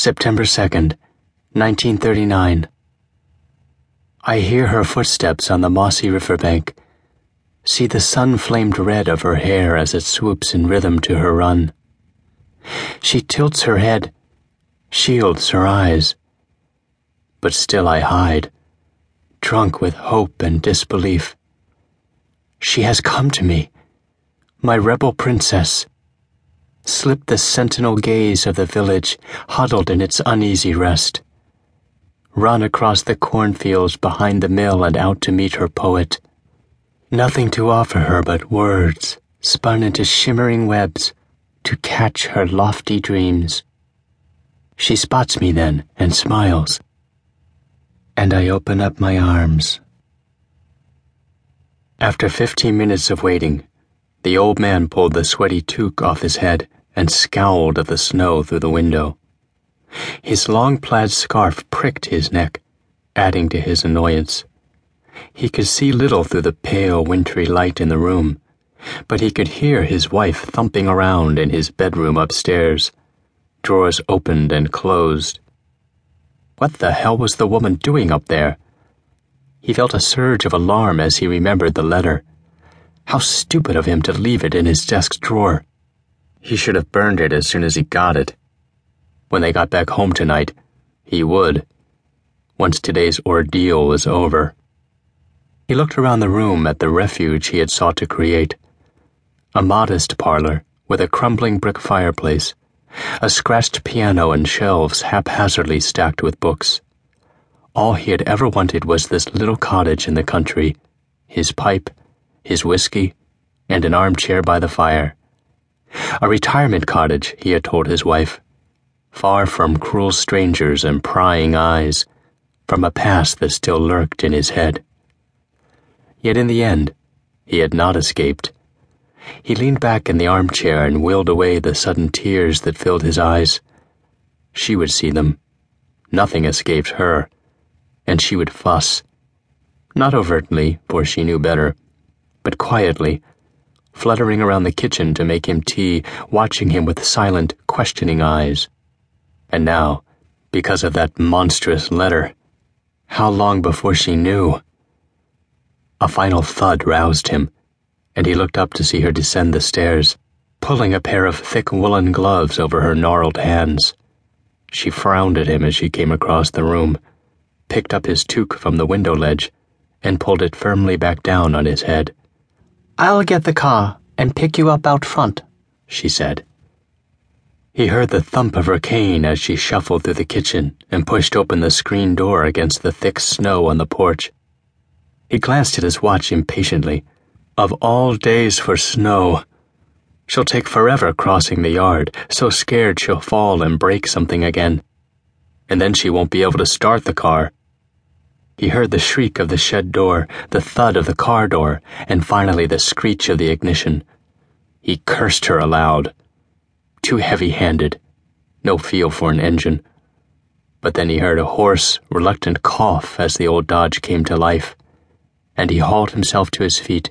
September 2nd, 1939. I hear her footsteps on the mossy riverbank, see the sun flamed red of her hair as it swoops in rhythm to her run. She tilts her head, shields her eyes, but still I hide, drunk with hope and disbelief. She has come to me, my rebel princess slipped the sentinel gaze of the village, huddled in its uneasy rest. Run across the cornfields behind the mill and out to meet her poet. Nothing to offer her but words, spun into shimmering webs, to catch her lofty dreams. She spots me then and smiles, and I open up my arms. After fifteen minutes of waiting, the old man pulled the sweaty toque off his head and scowled at the snow through the window. His long plaid scarf pricked his neck, adding to his annoyance. He could see little through the pale, wintry light in the room, but he could hear his wife thumping around in his bedroom upstairs, drawers opened and closed. What the hell was the woman doing up there? He felt a surge of alarm as he remembered the letter. How stupid of him to leave it in his desk drawer. He should have burned it as soon as he got it. When they got back home tonight, he would, once today's ordeal was over. He looked around the room at the refuge he had sought to create. A modest parlor with a crumbling brick fireplace, a scratched piano and shelves haphazardly stacked with books. All he had ever wanted was this little cottage in the country, his pipe, his whiskey, and an armchair by the fire. A retirement cottage, he had told his wife, far from cruel strangers and prying eyes, from a past that still lurked in his head. Yet in the end, he had not escaped. He leaned back in the armchair and willed away the sudden tears that filled his eyes. She would see them. Nothing escaped her. And she would fuss. Not overtly, for she knew better but quietly, fluttering around the kitchen to make him tea, watching him with silent, questioning eyes. And now, because of that monstrous letter, how long before she knew? A final thud roused him, and he looked up to see her descend the stairs, pulling a pair of thick woolen gloves over her gnarled hands. She frowned at him as she came across the room, picked up his toque from the window ledge, and pulled it firmly back down on his head. I'll get the car and pick you up out front, she said. He heard the thump of her cane as she shuffled through the kitchen and pushed open the screen door against the thick snow on the porch. He glanced at his watch impatiently. Of all days for snow! She'll take forever crossing the yard, so scared she'll fall and break something again. And then she won't be able to start the car. He heard the shriek of the shed door, the thud of the car door, and finally the screech of the ignition. He cursed her aloud. Too heavy handed. No feel for an engine. But then he heard a hoarse, reluctant cough as the old Dodge came to life, and he hauled himself to his feet